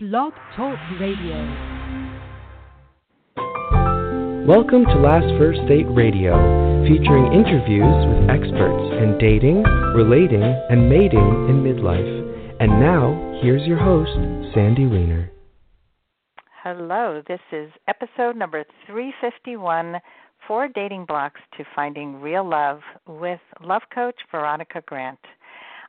Blog Talk Radio. Welcome to Last First Date Radio, featuring interviews with experts in dating, relating, and mating in midlife. And now, here's your host, Sandy Weiner. Hello, this is episode number 351 Four Dating Blocks to Finding Real Love with love coach Veronica Grant.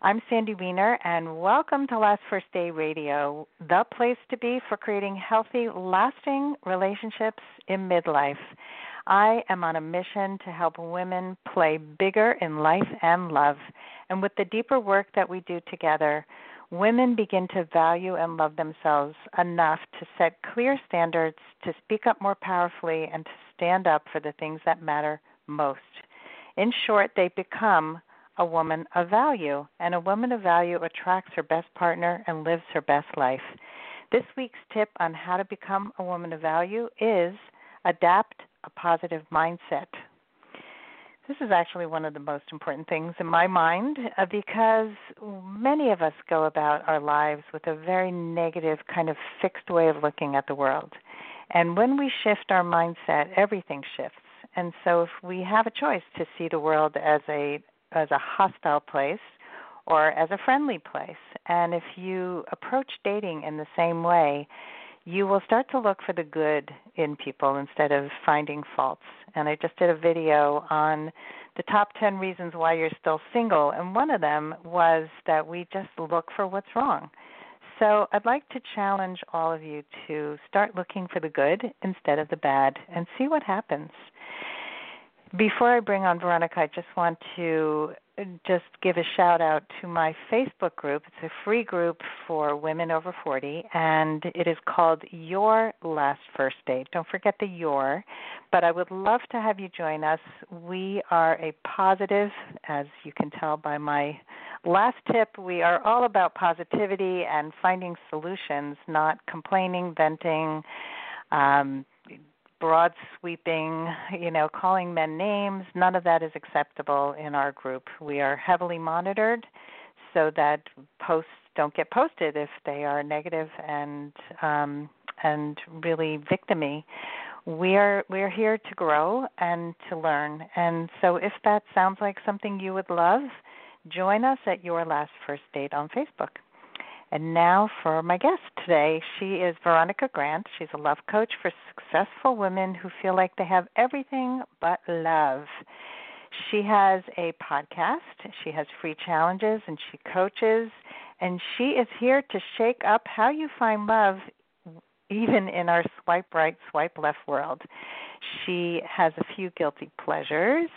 I'm Sandy Weiner, and welcome to Last First Date Radio, the place to be for creating healthy, lasting relationships in midlife. I am on a mission to help women play bigger in life and love. And with the deeper work that we do together, women begin to value and love themselves enough to set clear standards, to speak up more powerfully, and to stand up for the things that matter most. In short, they become a woman of value, and a woman of value attracts her best partner and lives her best life. This week's tip on how to become a woman of value is adapt a positive mindset. This is actually one of the most important things in my mind uh, because many of us go about our lives with a very negative, kind of fixed way of looking at the world. And when we shift our mindset, everything shifts. And so if we have a choice to see the world as a as a hostile place or as a friendly place. And if you approach dating in the same way, you will start to look for the good in people instead of finding faults. And I just did a video on the top 10 reasons why you're still single, and one of them was that we just look for what's wrong. So I'd like to challenge all of you to start looking for the good instead of the bad and see what happens. Before I bring on Veronica, I just want to just give a shout out to my Facebook group. It's a free group for women over 40, and it is called Your Last First Date. Don't forget the your, but I would love to have you join us. We are a positive, as you can tell by my last tip, we are all about positivity and finding solutions, not complaining, venting. Um, broad sweeping, you know, calling men names, none of that is acceptable in our group. We are heavily monitored so that posts don't get posted if they are negative and um and really victimy. We are we are here to grow and to learn. And so if that sounds like something you would love, join us at Your Last First Date on Facebook. And now for my guest today. She is Veronica Grant. She's a love coach for successful women who feel like they have everything but love. She has a podcast, she has free challenges, and she coaches. And she is here to shake up how you find love even in our swipe right, swipe left world. She has a few guilty pleasures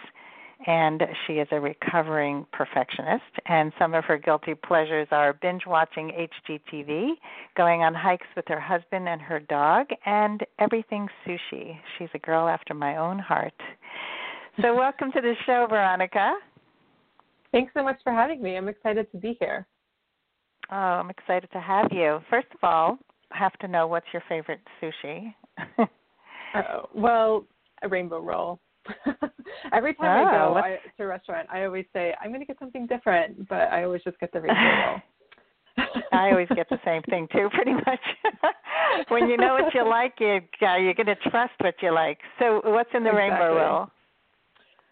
and she is a recovering perfectionist. And some of her guilty pleasures are binge watching HGTV, going on hikes with her husband and her dog, and everything sushi. She's a girl after my own heart. So, welcome to the show, Veronica. Thanks so much for having me. I'm excited to be here. Oh, I'm excited to have you. First of all, I have to know what's your favorite sushi? uh, well, a rainbow roll. Every time oh, I go I, to a restaurant, I always say I'm going to get something different, but I always just get the rainbow roll. I always get the same thing too, pretty much. when you know what you like, you uh, you're going to trust what you like. So, what's in the exactly. rainbow roll?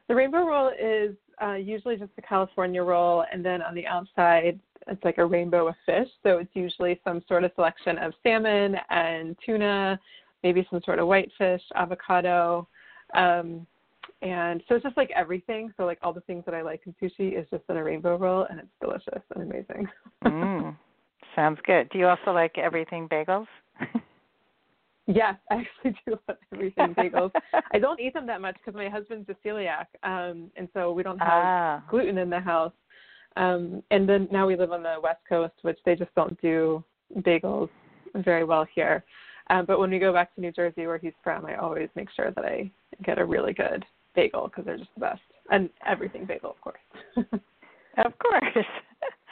The rainbow roll is uh, usually just a California roll, and then on the outside, it's like a rainbow of fish. So it's usually some sort of selection of salmon and tuna, maybe some sort of whitefish, avocado. Um, and so it's just like everything. So like all the things that I like in sushi is just in a rainbow roll, and it's delicious and amazing. mm, sounds good. Do you also like everything bagels? yes, I actually do love everything bagels. I don't eat them that much because my husband's a celiac, um, and so we don't have ah. gluten in the house. Um, and then now we live on the West Coast, which they just don't do bagels very well here. Um, but when we go back to New Jersey, where he's from, I always make sure that I get a really good bagel because they're just the best, and everything bagel, of course. of course.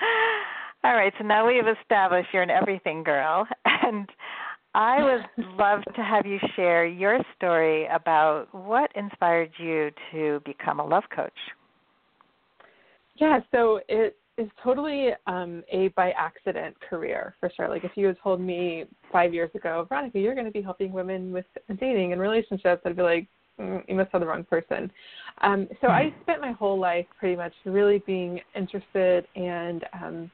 All right, so now we have established you're an everything girl, and I would love to have you share your story about what inspired you to become a love coach. Yeah, so it is totally um, a by accident career for sure. Like if you had told me five years ago, Veronica, you're going to be helping women with dating and relationships, I'd be like, you must have the wrong person. Um, so I hmm. spent my whole life pretty much really being interested and um,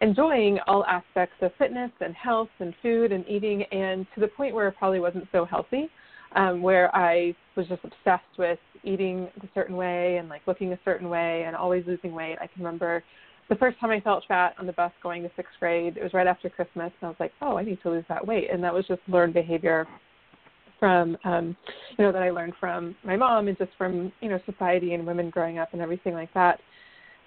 enjoying all aspects of fitness and health and food and eating, and to the point where it probably wasn't so healthy, um, where I was just obsessed with eating a certain way and like looking a certain way and always losing weight. I can remember the first time I felt fat on the bus going to sixth grade. It was right after Christmas, and I was like, "Oh, I need to lose that weight," and that was just learned behavior from um you know that I learned from my mom and just from you know society and women growing up and everything like that.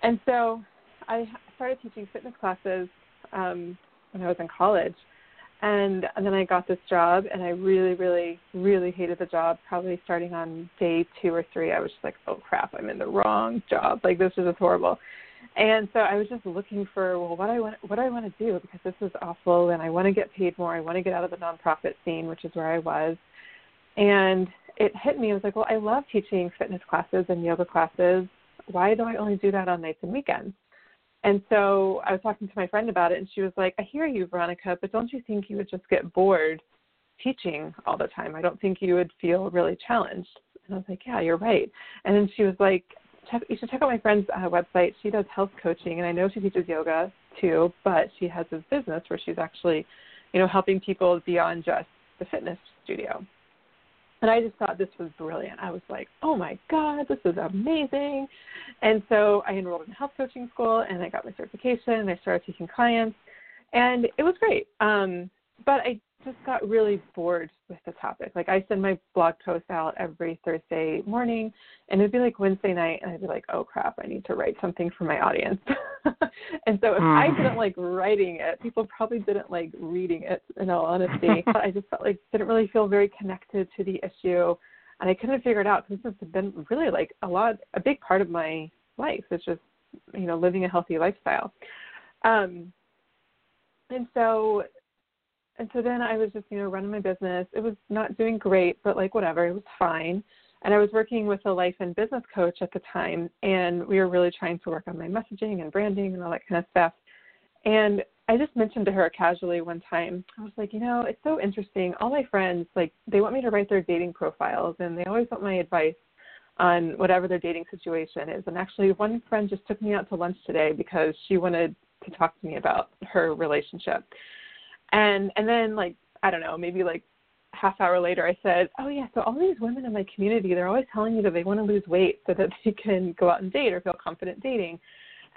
And so I started teaching fitness classes um, when I was in college, and, and then I got this job, and I really, really, really hated the job. Probably starting on day two or three, I was just like, "Oh crap, I'm in the wrong job. Like this is just horrible." And so I was just looking for well, what I want, what I want to do because this is awful, and I want to get paid more. I want to get out of the nonprofit scene, which is where I was. And it hit me. I was like, well, I love teaching fitness classes and yoga classes. Why do I only do that on nights and weekends? And so I was talking to my friend about it, and she was like, I hear you, Veronica, but don't you think you would just get bored teaching all the time? I don't think you would feel really challenged. And I was like, Yeah, you're right. And then she was like, You should check out my friend's uh, website. She does health coaching, and I know she teaches yoga too, but she has this business where she's actually, you know, helping people beyond just the fitness studio. And I just thought this was brilliant. I was like, oh my God, this is amazing. And so I enrolled in health coaching school and I got my certification and I started teaching clients. And it was great. Um, but I just got really bored with the topic. Like I send my blog post out every Thursday morning and it'd be like Wednesday night and I'd be like, Oh crap, I need to write something for my audience. and so if mm. I didn't like writing it, people probably didn't like reading it in all honesty. but I just felt like didn't really feel very connected to the issue and I couldn't figure it out because this has been really like a lot a big part of my life. It's just, you know, living a healthy lifestyle. Um and so and so then I was just, you know, running my business. It was not doing great, but like whatever, it was fine. And I was working with a life and business coach at the time, and we were really trying to work on my messaging and branding and all that kind of stuff. And I just mentioned to her casually one time, I was like, you know, it's so interesting. All my friends, like, they want me to write their dating profiles, and they always want my advice on whatever their dating situation is. And actually, one friend just took me out to lunch today because she wanted to talk to me about her relationship. And and then like I don't know, maybe like half hour later I said, "Oh yeah, so all these women in my community, they're always telling me that they want to lose weight so that they can go out and date or feel confident dating."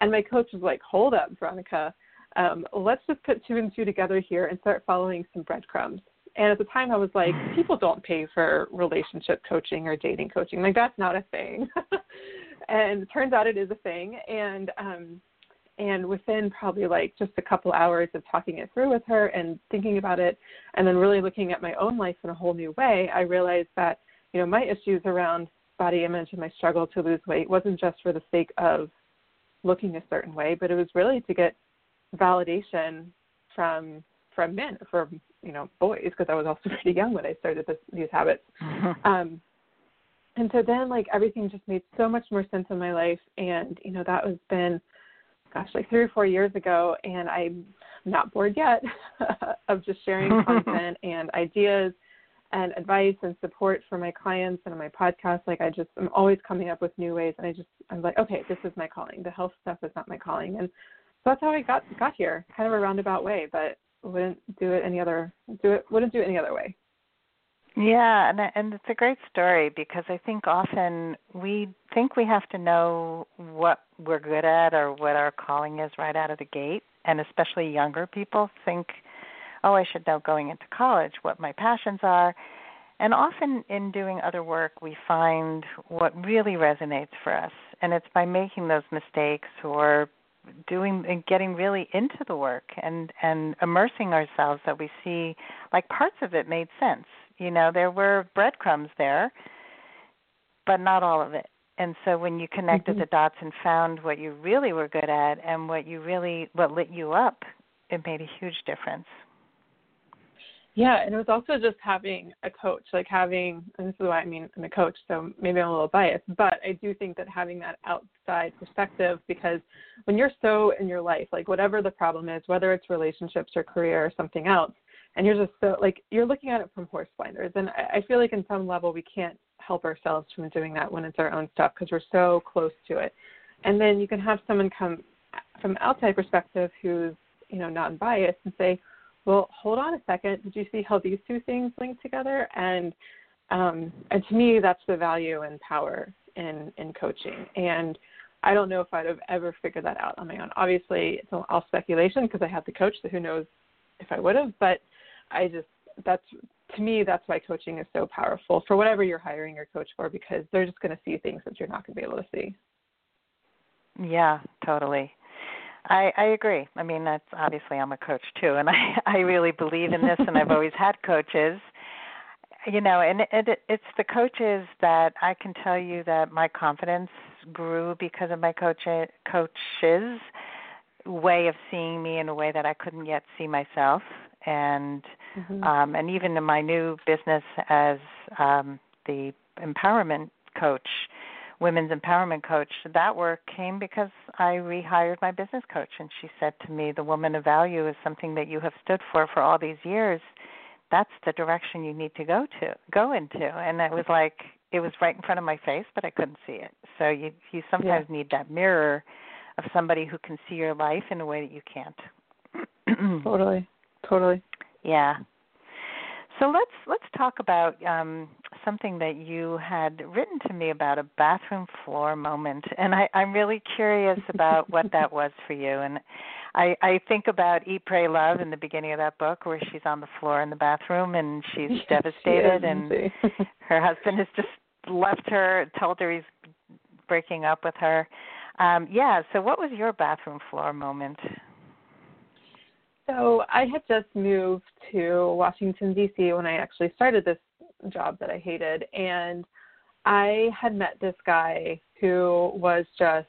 And my coach was like, "Hold up, Veronica. Um, let's just put two and two together here and start following some breadcrumbs." And at the time, I was like, "People don't pay for relationship coaching or dating coaching. Like that's not a thing." and it turns out it is a thing. And um, and within probably like just a couple hours of talking it through with her and thinking about it and then really looking at my own life in a whole new way i realized that you know my issues around body image and my struggle to lose weight wasn't just for the sake of looking a certain way but it was really to get validation from from men from you know boys because i was also pretty young when i started this, these habits mm-hmm. um and so then like everything just made so much more sense in my life and you know that was been gosh, like three or four years ago, and I'm not bored yet of just sharing content and ideas and advice and support for my clients and my podcast. Like I just I'm always coming up with new ways, and I just I'm like, okay, this is my calling. The health stuff is not my calling, and so that's how I got got here, kind of a roundabout way, but wouldn't do it any other do it wouldn't do it any other way. Yeah, and and it's a great story because I think often we think we have to know what we're good at or what our calling is right out of the gate, and especially younger people think, "Oh, I should know going into college what my passions are." And often in doing other work, we find what really resonates for us, and it's by making those mistakes or doing and getting really into the work and and immersing ourselves that we see like parts of it made sense you know, there were breadcrumbs there, but not all of it. And so when you connected mm-hmm. the dots and found what you really were good at and what you really what lit you up, it made a huge difference. Yeah, and it was also just having a coach, like having, and this is why I mean I'm a coach, so maybe I'm a little biased, but I do think that having that outside perspective, because when you're so in your life, like whatever the problem is, whether it's relationships or career or something else, and you're just so like you're looking at it from horse blinders, and I, I feel like in some level we can't help ourselves from doing that when it's our own stuff because we're so close to it, and then you can have someone come from outside perspective who's you know not biased and say well, hold on a second. Did you see how these two things link together? And um, and to me, that's the value and power in in coaching. And I don't know if I'd have ever figured that out on my own. Obviously, it's all speculation because I have the coach, so who knows if I would have. But I just that's to me that's why coaching is so powerful for whatever you're hiring your coach for because they're just going to see things that you're not going to be able to see. Yeah, totally. I, I agree. I mean, that's obviously I'm a coach too, and I I really believe in this, and I've always had coaches. You know, and it, it, it's the coaches that I can tell you that my confidence grew because of my coach coaches way of seeing me in a way that I couldn't yet see myself, and mm-hmm. um, and even in my new business as um, the empowerment coach women's empowerment coach, that work came because I rehired my business coach and she said to me, The woman of value is something that you have stood for for all these years. That's the direction you need to go to go into. And it was like it was right in front of my face, but I couldn't see it. So you you sometimes yeah. need that mirror of somebody who can see your life in a way that you can't. totally. Totally. Yeah. So let's let's talk about um, something that you had written to me about a bathroom floor moment, and I, I'm really curious about what that was for you. And I, I think about Eat, Pray, Love in the beginning of that book, where she's on the floor in the bathroom and she's yes, devastated, she and her husband has just left her, told her he's breaking up with her. Um, yeah. So, what was your bathroom floor moment? So I had just moved to Washington D.C. when I actually started this job that I hated, and I had met this guy who was just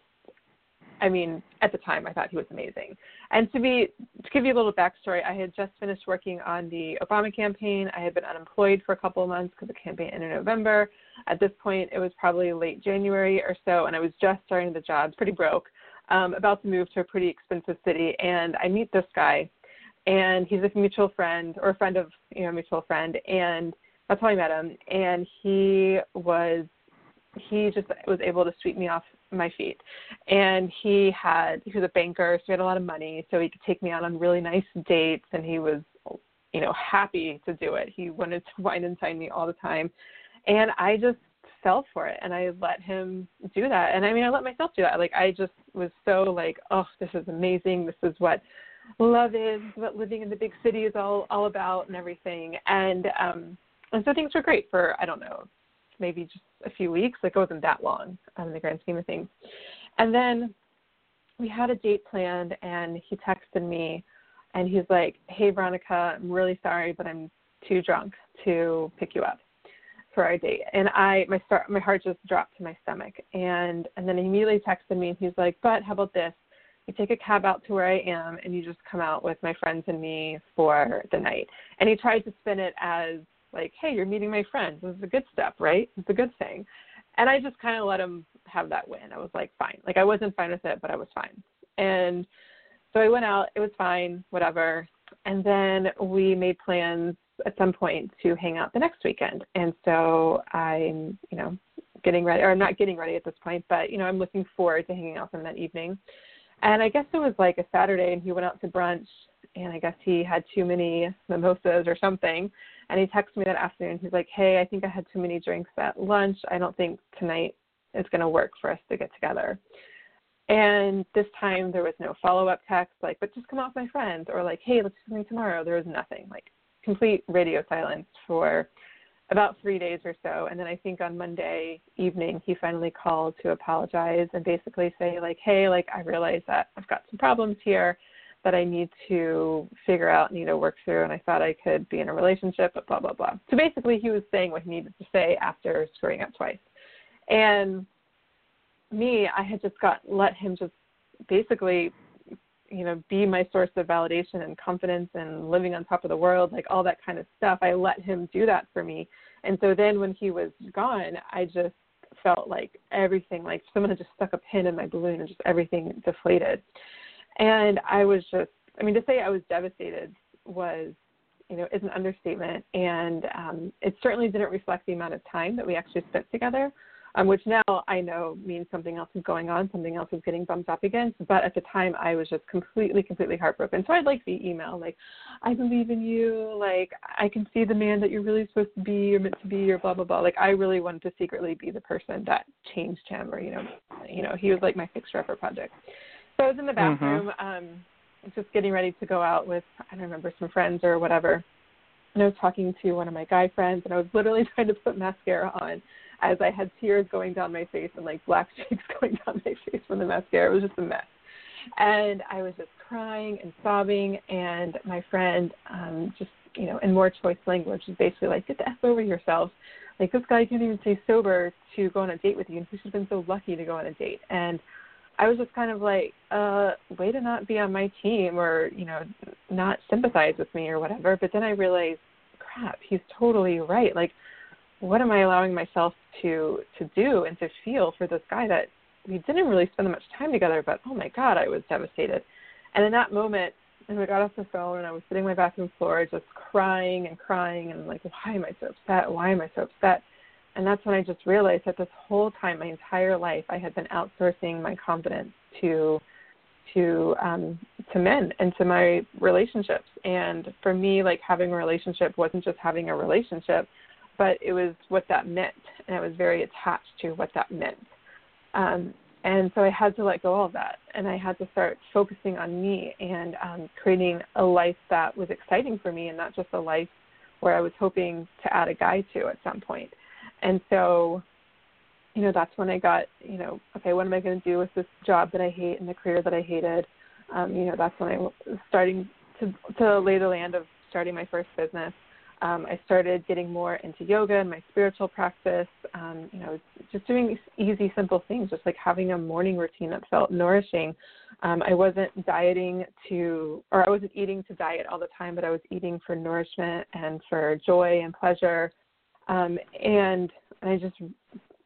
I mean, at the time I thought he was amazing. And to be to give you a little backstory, I had just finished working on the Obama campaign. I had been unemployed for a couple of months because the campaign ended in November. At this point, it was probably late January or so, and I was just starting the job, pretty broke, um, about to move to a pretty expensive city. And I meet this guy, and he's a mutual friend or a friend of you know a mutual friend and that's how I met him. And he was he just was able to sweep me off my feet. And he had he was a banker so he had a lot of money so he could take me out on really nice dates and he was you know happy to do it. He wanted to wine and dine me all the time. And I just fell for it and I let him do that. And I mean I let myself do that. Like I just was so like oh this is amazing. This is what love is, what living in the big city is all all about, and everything. And um, and so things were great for I don't know, maybe just a few weeks. Like it wasn't that long um, in the grand scheme of things. And then we had a date planned, and he texted me, and he's like, "Hey Veronica, I'm really sorry, but I'm too drunk to pick you up." for our date and i my start my heart just dropped to my stomach and and then he immediately texted me and he's like but how about this you take a cab out to where I am and you just come out with my friends and me for the night. And he tried to spin it as like, hey, you're meeting my friends. This is a good step, right? It's a good thing. And I just kind of let him have that win. I was like, fine. Like I wasn't fine with it, but I was fine. And so I went out. It was fine, whatever. And then we made plans at some point to hang out the next weekend. And so I'm, you know, getting ready, or I'm not getting ready at this point, but you know, I'm looking forward to hanging out with him that evening. And I guess it was like a Saturday, and he went out to brunch, and I guess he had too many mimosas or something. And he texted me that afternoon. He's like, "Hey, I think I had too many drinks at lunch. I don't think tonight is going to work for us to get together." And this time there was no follow-up text, like, "But just come out with my friends," or like, "Hey, let's do something tomorrow." There was nothing, like complete radio silence for about three days or so. And then I think on Monday evening, he finally called to apologize and basically say, like, hey, like, I realize that I've got some problems here that I need to figure out, need to work through. And I thought I could be in a relationship, but blah, blah, blah. So basically, he was saying what he needed to say after screwing up twice. And me, I had just got, let him just basically you know, be my source of validation and confidence and living on top of the world, like all that kind of stuff. I let him do that for me. And so then when he was gone, I just felt like everything, like someone had just stuck a pin in my balloon and just everything deflated. And I was just, I mean, to say I was devastated was, you know, is an understatement. And um, it certainly didn't reflect the amount of time that we actually spent together um, which now I know means something else is going on, something else is getting bumped up against. But at the time, I was just completely, completely heartbroken. So I'd like the email, like, I believe in you, like, I can see the man that you're really supposed to be, you're meant to be, or blah blah blah. Like, I really wanted to secretly be the person that changed him, or you know, you know, he was like my fixer upper project. So I was in the mm-hmm. bathroom, mm-hmm. um, just getting ready to go out with I don't remember some friends or whatever. And I was talking to one of my guy friends, and I was literally trying to put mascara on as I had tears going down my face and like black streaks going down my face from the mascara. It was just a mess. And I was just crying and sobbing and my friend um just, you know, in more choice language was basically like, Get the F over yourself. Like this guy can't even stay sober to go on a date with you and he should have been so lucky to go on a date and I was just kind of like, uh, way to not be on my team or, you know, not sympathize with me or whatever. But then I realized, crap, he's totally right. Like what am I allowing myself to to do and to feel for this guy that we didn't really spend much time together, but oh my god, I was devastated. And in that moment, and we got off the phone and I was sitting on my bathroom floor just crying and crying and like, why am I so upset? Why am I so upset? And that's when I just realized that this whole time, my entire life, I had been outsourcing my confidence to to um to men and to my relationships. And for me, like having a relationship wasn't just having a relationship but it was what that meant, and I was very attached to what that meant. Um, and so I had to let go of that, and I had to start focusing on me and um, creating a life that was exciting for me, and not just a life where I was hoping to add a guy to at some point. And so, you know, that's when I got, you know, okay, what am I going to do with this job that I hate and the career that I hated? Um, you know, that's when I was starting to to lay the land of starting my first business um, I started getting more into yoga and my spiritual practice. Um, you know, just doing easy, simple things, just like having a morning routine that felt nourishing. Um, I wasn't dieting to, or I wasn't eating to diet all the time, but I was eating for nourishment and for joy and pleasure. Um, and I just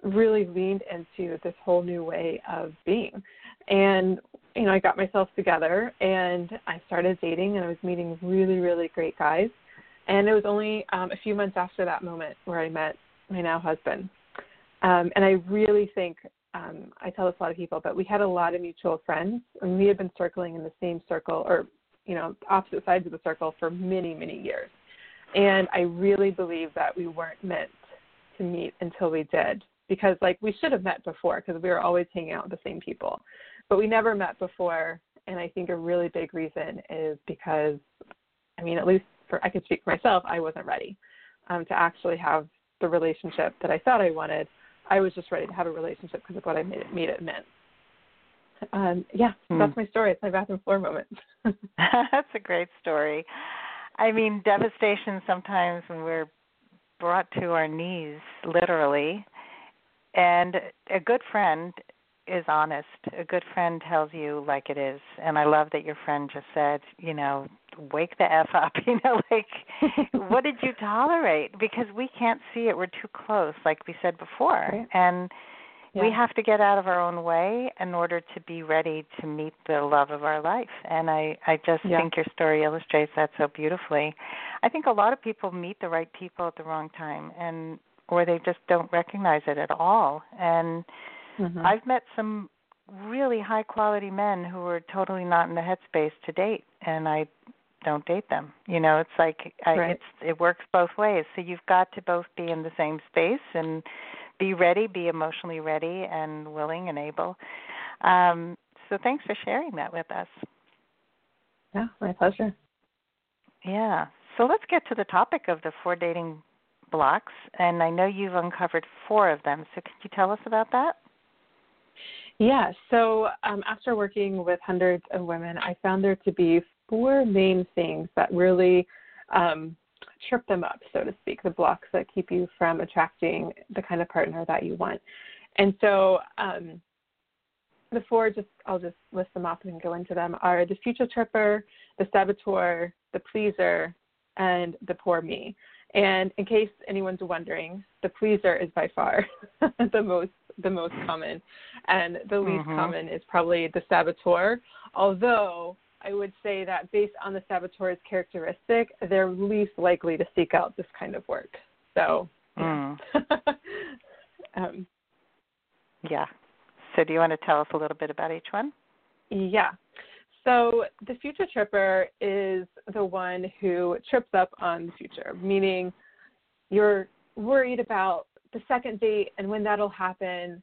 really leaned into this whole new way of being. And you know, I got myself together and I started dating and I was meeting really, really great guys. And it was only um, a few months after that moment where I met my now husband. Um, and I really think, um, I tell this a lot of people, but we had a lot of mutual friends, and we had been circling in the same circle or, you know, opposite sides of the circle for many, many years. And I really believe that we weren't meant to meet until we did because, like, we should have met before because we were always hanging out with the same people. But we never met before. And I think a really big reason is because, I mean, at least for I can speak for myself, I wasn't ready um, to actually have the relationship that I thought I wanted. I was just ready to have a relationship because of what I made it, made it meant. Um, yeah, hmm. that's my story. It's my bathroom floor moment. that's a great story. I mean, devastation sometimes when we're brought to our knees, literally. And a good friend is honest. A good friend tells you like it is. And I love that your friend just said, you know, wake the F up, you know, like what did you tolerate? Because we can't see it. We're too close, like we said before. Right. And yeah. we have to get out of our own way in order to be ready to meet the love of our life. And I, I just yeah. think your story illustrates that so beautifully. I think a lot of people meet the right people at the wrong time and or they just don't recognize it at all. And Mm-hmm. I've met some really high quality men who are totally not in the headspace to date and I don't date them. You know, it's like I, right. it's it works both ways. So you've got to both be in the same space and be ready, be emotionally ready and willing and able. Um, so thanks for sharing that with us. Yeah, my pleasure. Yeah. So let's get to the topic of the four dating blocks, and I know you've uncovered four of them. So could you tell us about that? Yeah, so um, after working with hundreds of women, I found there to be four main things that really um, trip them up, so to speak, the blocks that keep you from attracting the kind of partner that you want. And so, um, the four, just I'll just list them off and go into them, are the future tripper, the saboteur, the pleaser, and the poor me. And in case anyone's wondering, the pleaser is by far the most the most common, and the least Mhm. common is probably the saboteur. Although I would say that based on the saboteur's characteristic, they're least likely to seek out this kind of work. So, Mm. um, Yeah. So, do you want to tell us a little bit about each one? Yeah. So the future tripper is the one who trips up on the future, meaning you're worried about the second date and when that'll happen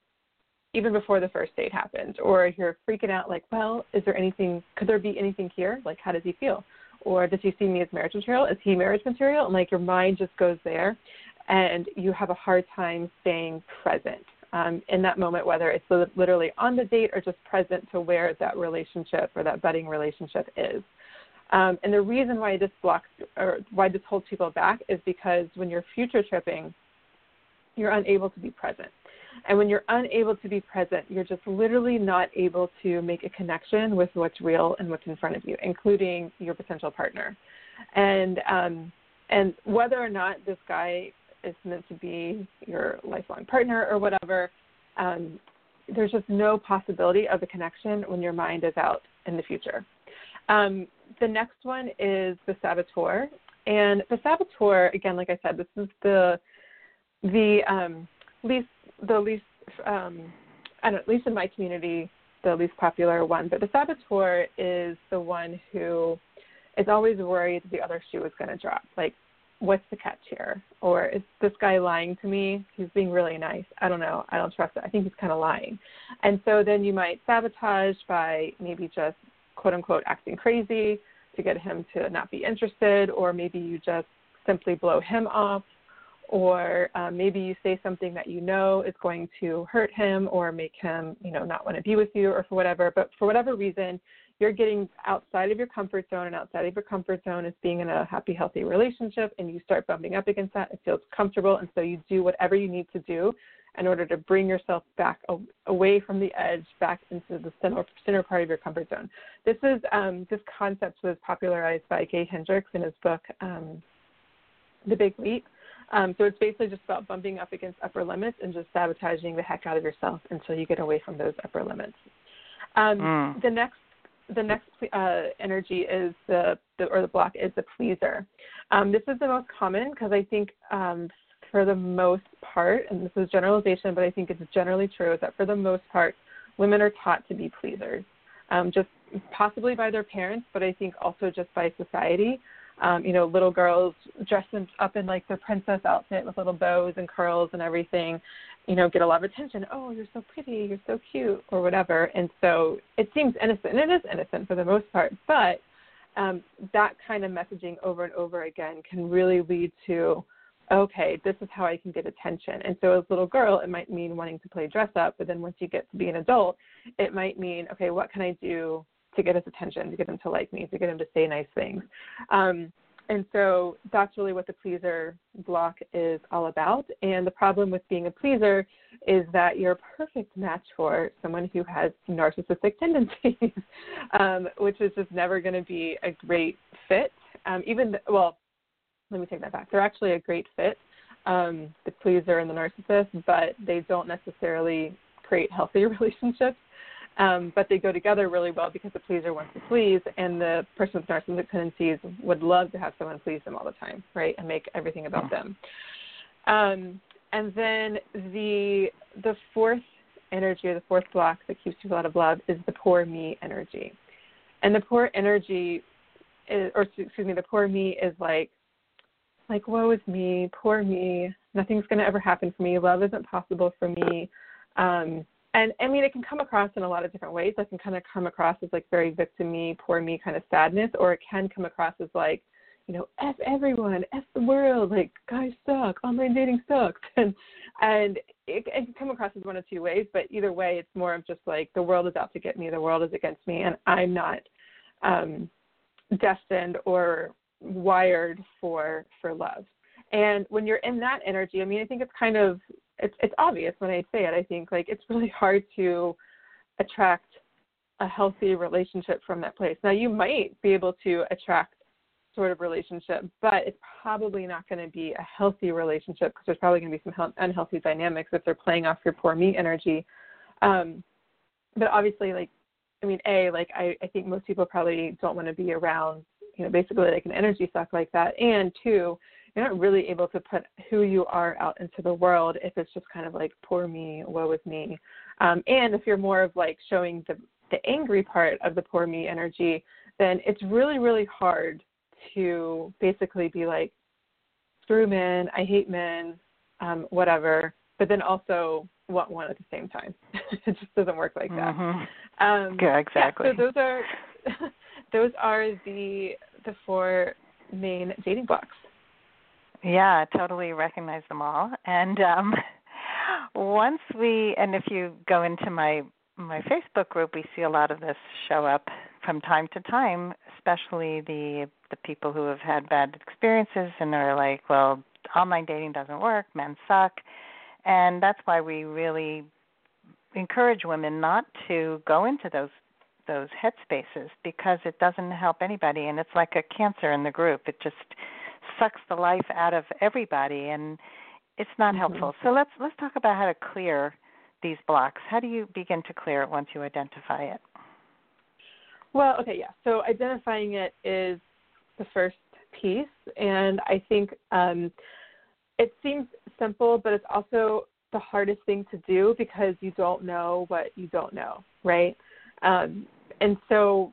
even before the first date happens or you're freaking out like well is there anything could there be anything here? Like how does he feel? Or does he see me as marriage material? Is he marriage material? And like your mind just goes there and you have a hard time staying present um, in that moment, whether it's li- literally on the date or just present to where that relationship or that budding relationship is. Um, and the reason why this blocks or why this holds people back is because when you're future tripping, you're unable to be present. And when you're unable to be present, you're just literally not able to make a connection with what's real and what's in front of you, including your potential partner. And um, and whether or not this guy is meant to be your lifelong partner or whatever, um, there's just no possibility of a connection when your mind is out in the future. Um, the next one is the saboteur, and the saboteur, again, like I said, this is the the um, least the least um, I don't at least in my community, the least popular one. But the saboteur is the one who is always worried the other shoe is going to drop. Like, what's the catch here? Or is this guy lying to me? He's being really nice. I don't know. I don't trust it. I think he's kind of lying. And so then you might sabotage by maybe just quote unquote acting crazy to get him to not be interested, or maybe you just simply blow him off or um, maybe you say something that you know is going to hurt him or make him, you know, not want to be with you or for whatever. But for whatever reason, you're getting outside of your comfort zone, and outside of your comfort zone is being in a happy, healthy relationship, and you start bumping up against that. It feels comfortable, and so you do whatever you need to do in order to bring yourself back away from the edge, back into the center, center part of your comfort zone. This is um, this concept was popularized by Gay Hendricks in his book um, The Big Leap. Um, so it's basically just about bumping up against upper limits and just sabotaging the heck out of yourself until you get away from those upper limits. Um, Mm. The next the next uh, energy is the, the or the block is the pleaser. Um, this is the most common because I think um, for the most part, and this is generalization, but I think it's generally true, is that for the most part, women are taught to be pleasers, um, just possibly by their parents, but I think also just by society um, you know, little girls dressed up in like their princess outfit with little bows and curls and everything, you know, get a lot of attention. Oh, you're so pretty, you're so cute, or whatever. And so it seems innocent, and it is innocent for the most part, but um, that kind of messaging over and over again can really lead to, okay, this is how I can get attention. And so as a little girl, it might mean wanting to play dress up, but then once you get to be an adult, it might mean, okay, what can I do to get his attention, to get him to like me, to get him to say nice things. Um, and so that's really what the pleaser block is all about. And the problem with being a pleaser is that you're a perfect match for someone who has narcissistic tendencies, um, which is just never going to be a great fit. Um, even, well, let me take that back. They're actually a great fit, um, the pleaser and the narcissist, but they don't necessarily create healthy relationships. Um, but they go together really well because the pleaser wants to please, and the person with narcissistic tendencies would love to have someone please them all the time, right, and make everything about them. Um, and then the the fourth energy or the fourth block that keeps people out of love is the poor me energy, and the poor energy, is, or excuse me, the poor me is like like woe is me, poor me, nothing's going to ever happen for me, love isn't possible for me. Um, and I mean, it can come across in a lot of different ways. It can kind of come across as like very victim me, poor me kind of sadness, or it can come across as like, you know, f everyone, f the world, like guys suck, online dating sucks, and and it, it can come across as one of two ways. But either way, it's more of just like the world is out to get me, the world is against me, and I'm not um, destined or wired for for love. And when you're in that energy, I mean, I think it's kind of it's it's obvious when I say it. I think like it's really hard to attract a healthy relationship from that place. Now, you might be able to attract sort of relationship, but it's probably not going to be a healthy relationship because there's probably going to be some unhealthy dynamics if they're playing off your poor me energy. Um, but obviously, like, I mean, a like I, I think most people probably don't want to be around, you know, basically like an energy suck like that. And two, you're not really able to put who you are out into the world if it's just kind of like poor me, woe is me. Um, and if you're more of like showing the the angry part of the poor me energy, then it's really really hard to basically be like, screw men, I hate men, um, whatever, but then also want one at the same time. it just doesn't work like that. Mm-hmm. Um, yeah, exactly. Yeah, so those are those are the the four main dating blocks. Yeah, totally recognize them all. And um, once we, and if you go into my my Facebook group, we see a lot of this show up from time to time, especially the the people who have had bad experiences and are like, well, online dating doesn't work, men suck, and that's why we really encourage women not to go into those those headspaces because it doesn't help anybody and it's like a cancer in the group. It just sucks the life out of everybody and it's not mm-hmm. helpful. So let's let's talk about how to clear these blocks. How do you begin to clear it once you identify it? Well, okay, yeah. So identifying it is the first piece, and I think um, it seems simple, but it's also the hardest thing to do because you don't know what you don't know, right? Um, and so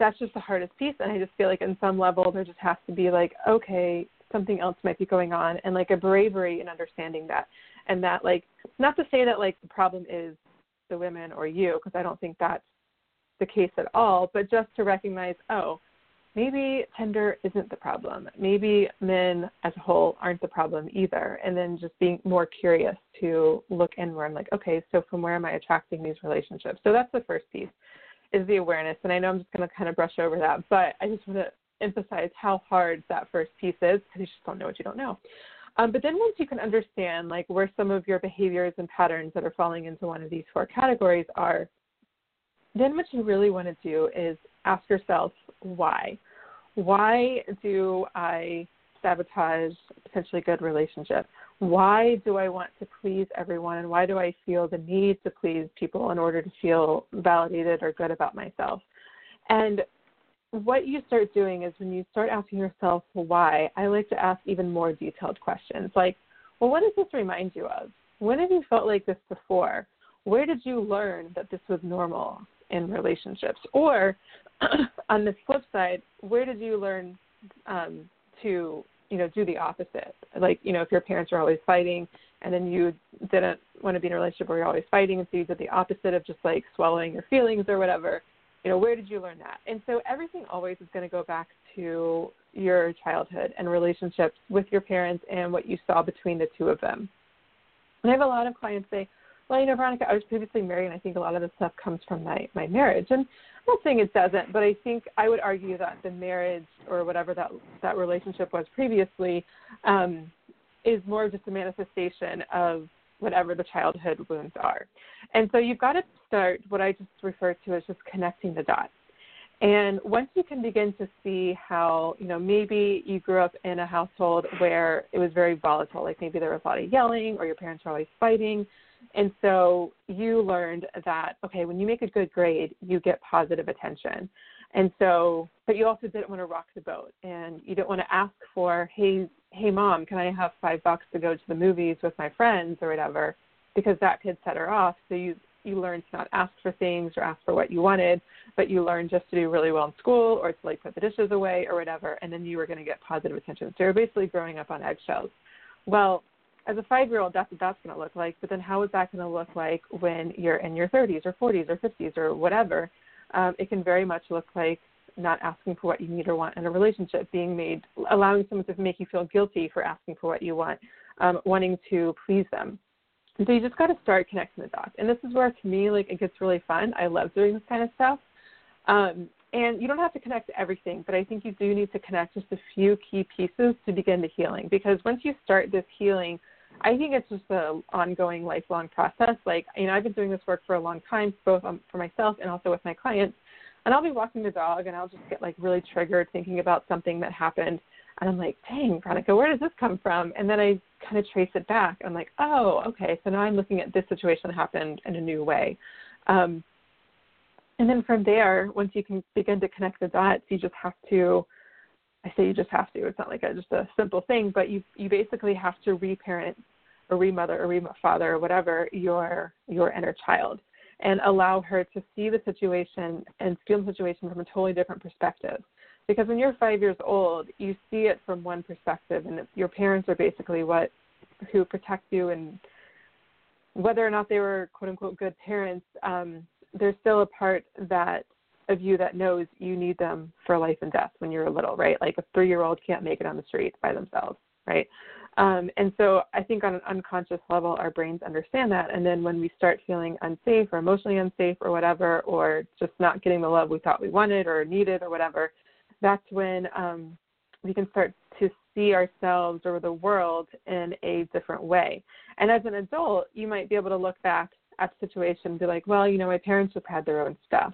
that's just the hardest piece. And I just feel like, in some level, there just has to be like, okay, something else might be going on, and like a bravery in understanding that, and that like not to say that like the problem is the women or you, because I don't think that's the case at all, but just to recognize, oh, maybe Tinder isn't the problem. Maybe men as a whole aren't the problem either. And then just being more curious to look inward and like, okay, so from where am I attracting these relationships? So that's the first piece is the awareness. And I know I'm just going to kind of brush over that, but I just want to emphasize how hard that first piece is because you just don't know what you don't know. Um, but then once you can understand like where some of your behaviors and patterns that are falling into one of these four categories are, then what you really want to do is ask yourself why. Why do I sabotage potentially good relationships? Why do I want to please everyone and why do I feel the need to please people in order to feel validated or good about myself? And what you start doing is when you start asking yourself why, I like to ask even more detailed questions like, well, what does this remind you of? When have you felt like this before? Where did you learn that this was normal in relationships? Or on the flip side, where did you learn um, to you know do the opposite? Like you know, if your parents are always fighting, and then you didn't want to be in a relationship where you're always fighting, and so you did the opposite of just like swallowing your feelings or whatever. You know, where did you learn that? And so everything always is going to go back to your childhood and relationships with your parents and what you saw between the two of them. And I have a lot of clients say, well, you know, Veronica, I was previously married, and I think a lot of the stuff comes from my my marriage. And I'm not saying it doesn't, but I think I would argue that the marriage or whatever that that relationship was previously um, is more just a manifestation of whatever the childhood wounds are. And so you've got to start what I just refer to as just connecting the dots. And once you can begin to see how, you know, maybe you grew up in a household where it was very volatile, like maybe there was a lot of yelling or your parents were always fighting, and so you learned that, okay, when you make a good grade, you get positive attention. And so, but you also didn't want to rock the boat and you didn't want to ask for, hey, hey, mom, can I have five bucks to go to the movies with my friends or whatever? Because that could set her off. So you, you learned to not ask for things or ask for what you wanted, but you learned just to do really well in school or to like put the dishes away or whatever. And then you were going to get positive attention. So you're basically growing up on eggshells. Well, as a five year old, that's what that's going to look like. But then, how is that going to look like when you're in your 30s or 40s or 50s or whatever? Um, it can very much look like not asking for what you need or want in a relationship, being made, allowing someone to make you feel guilty for asking for what you want, um, wanting to please them. And so you just got to start connecting the dots. And this is where, to me, like it gets really fun. I love doing this kind of stuff. Um, and you don't have to connect everything, but I think you do need to connect just a few key pieces to begin the healing. Because once you start this healing I think it's just an ongoing, lifelong process. Like, you know, I've been doing this work for a long time, both um, for myself and also with my clients. And I'll be walking the dog, and I'll just get like really triggered thinking about something that happened, and I'm like, "Dang, Veronica, where does this come from?" And then I kind of trace it back. I'm like, "Oh, okay. So now I'm looking at this situation that happened in a new way." Um, and then from there, once you can begin to connect the dots, you just have to I say you just have to. It's not like a, just a simple thing, but you you basically have to reparent or remother or refather or whatever your your inner child and allow her to see the situation and feel the situation from a totally different perspective. Because when you're five years old, you see it from one perspective, and your parents are basically what who protect you, and whether or not they were quote unquote good parents, um, there's still a part that of you that knows you need them for life and death when you're little, right? Like a three year old can't make it on the street by themselves, right? Um, and so I think on an unconscious level, our brains understand that. And then when we start feeling unsafe or emotionally unsafe or whatever, or just not getting the love we thought we wanted or needed or whatever, that's when um, we can start to see ourselves or the world in a different way. And as an adult, you might be able to look back at the situation and be like, well, you know, my parents have had their own stuff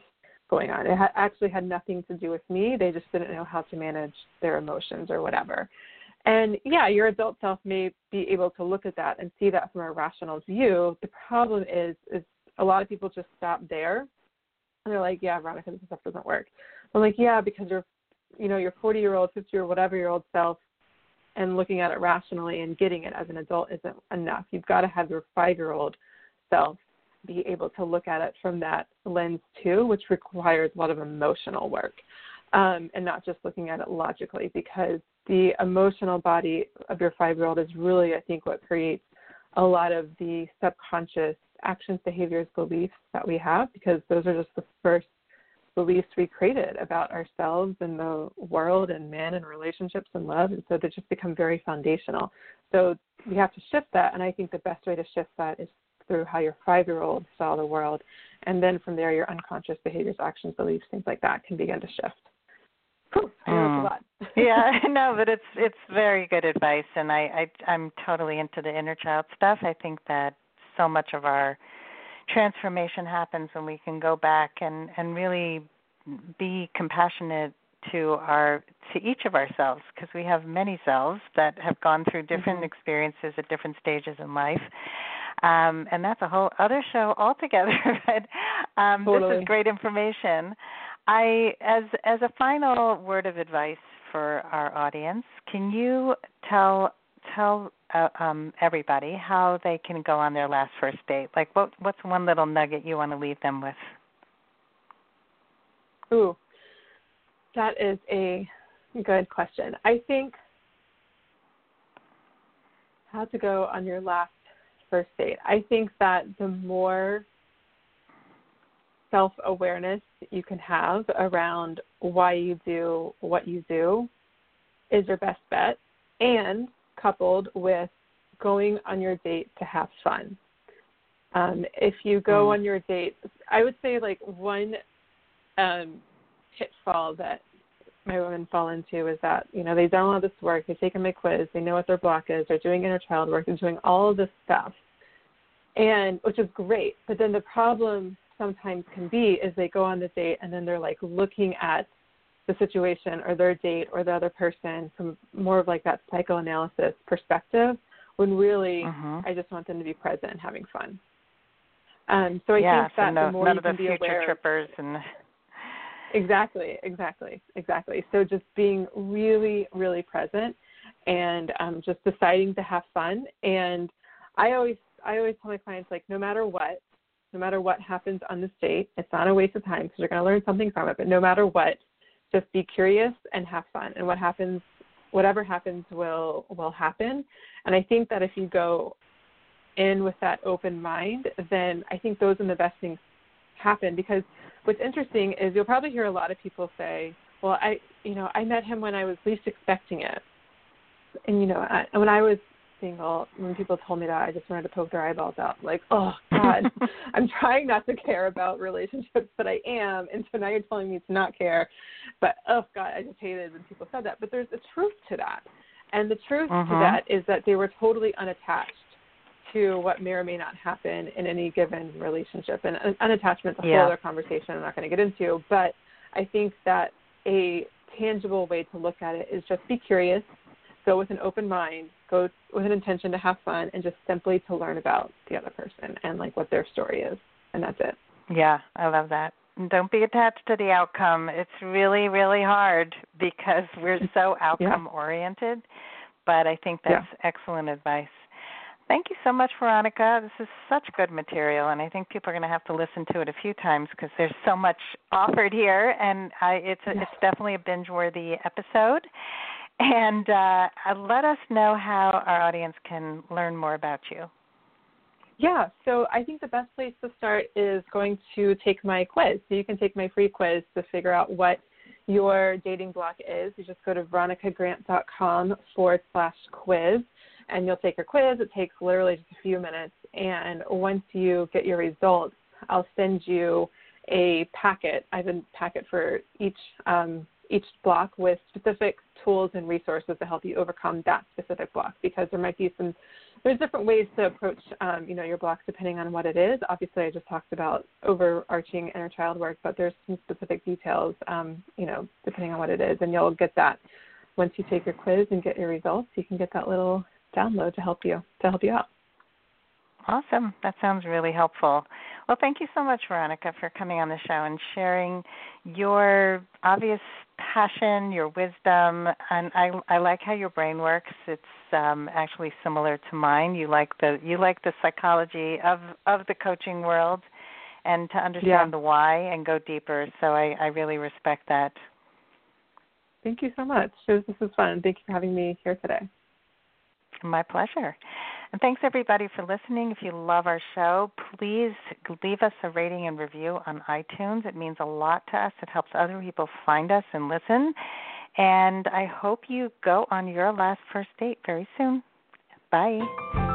going on. It ha- actually had nothing to do with me. They just didn't know how to manage their emotions or whatever. And yeah, your adult self may be able to look at that and see that from a rational view. The problem is, is a lot of people just stop there, and they're like, "Yeah, Veronica, this stuff doesn't work." I'm like, "Yeah, because you're, you know, your 40 year old, 50 or whatever year old self, and looking at it rationally and getting it as an adult isn't enough. You've got to have your five year old self be able to look at it from that lens too, which requires a lot of emotional work um, and not just looking at it logically because the emotional body of your five year old is really, I think, what creates a lot of the subconscious actions, behaviors, beliefs that we have because those are just the first beliefs we created about ourselves and the world and men and relationships and love. And so they just become very foundational. So we have to shift that. And I think the best way to shift that is through how your five year old saw the world. And then from there, your unconscious behaviors, actions, beliefs, things like that can begin to shift. Cool. I know mm. yeah, no, but it's it's very good advice, and I, I I'm totally into the inner child stuff. I think that so much of our transformation happens when we can go back and and really be compassionate to our to each of ourselves because we have many selves that have gone through different mm-hmm. experiences at different stages in life um, and that's a whole other show altogether. but um, totally. this is great information. I, as as a final word of advice for our audience, can you tell tell uh, um, everybody how they can go on their last first date? Like, what what's one little nugget you want to leave them with? Ooh, that is a good question. I think how to go on your last first date. I think that the more self awareness you can have around why you do what you do is your best bet, and coupled with going on your date to have fun. Um, if you go mm. on your date, I would say like one um, pitfall that my women fall into is that you know they've done all this work, they've taken my quiz, they know what their block is, they're doing inner child work, they're doing all of this stuff, and which is great. But then the problem sometimes can be is they go on the date and then they're like looking at the situation or their date or the other person from more of like that psychoanalysis perspective when really uh-huh. I just want them to be present and having fun. Um, so I yeah, think that no, the more you of the can be future aware, trippers and exactly, exactly, exactly. So just being really, really present and um, just deciding to have fun. And I always, I always tell my clients like, no matter what, no matter what happens on this date, it's not a waste of time because you're going to learn something from it. But no matter what, just be curious and have fun. And what happens, whatever happens, will will happen. And I think that if you go in with that open mind, then I think those are the best things happen. Because what's interesting is you'll probably hear a lot of people say, "Well, I, you know, I met him when I was least expecting it." And you know, I, when I was single, when people told me that, I just wanted to poke their eyeballs out. Like, oh God, I'm trying not to care about relationships, but I am. And so now you're telling me to not care. But oh God, I just hated when people said that. But there's a truth to that, and the truth uh-huh. to that is that they were totally unattached to what may or may not happen in any given relationship. And unattachment is a yeah. whole other conversation I'm not going to get into. But I think that a tangible way to look at it is just be curious, go with an open mind, go with an intention to have fun, and just simply to learn about the other person and like what their story is. And that's it. Yeah, I love that. Don't be attached to the outcome. It's really, really hard because we're so outcome oriented. But I think that's yeah. excellent advice. Thank you so much, Veronica. This is such good material, and I think people are going to have to listen to it a few times because there's so much offered here, and I, it's a, it's definitely a binge-worthy episode. And uh, let us know how our audience can learn more about you. Yeah, so I think the best place to start is going to take my quiz. So you can take my free quiz to figure out what your dating block is. You just go to veronicagrant.com forward slash quiz and you'll take your quiz. It takes literally just a few minutes. And once you get your results, I'll send you a packet. I have a packet for each um, each block with specific tools and resources to help you overcome that specific block because there might be some there's different ways to approach um, you know your blocks depending on what it is obviously i just talked about overarching inner child work but there's some specific details um, you know depending on what it is and you'll get that once you take your quiz and get your results you can get that little download to help you to help you out. Awesome. That sounds really helpful. Well, thank you so much, Veronica, for coming on the show and sharing your obvious passion, your wisdom, and I, I like how your brain works. It's um, actually similar to mine. You like the you like the psychology of of the coaching world, and to understand yeah. the why and go deeper. So I, I really respect that. Thank you so much. This is fun. Thank you for having me here today. My pleasure. And thanks everybody for listening. If you love our show, please leave us a rating and review on iTunes. It means a lot to us. It helps other people find us and listen. And I hope you go on your last first date very soon. Bye.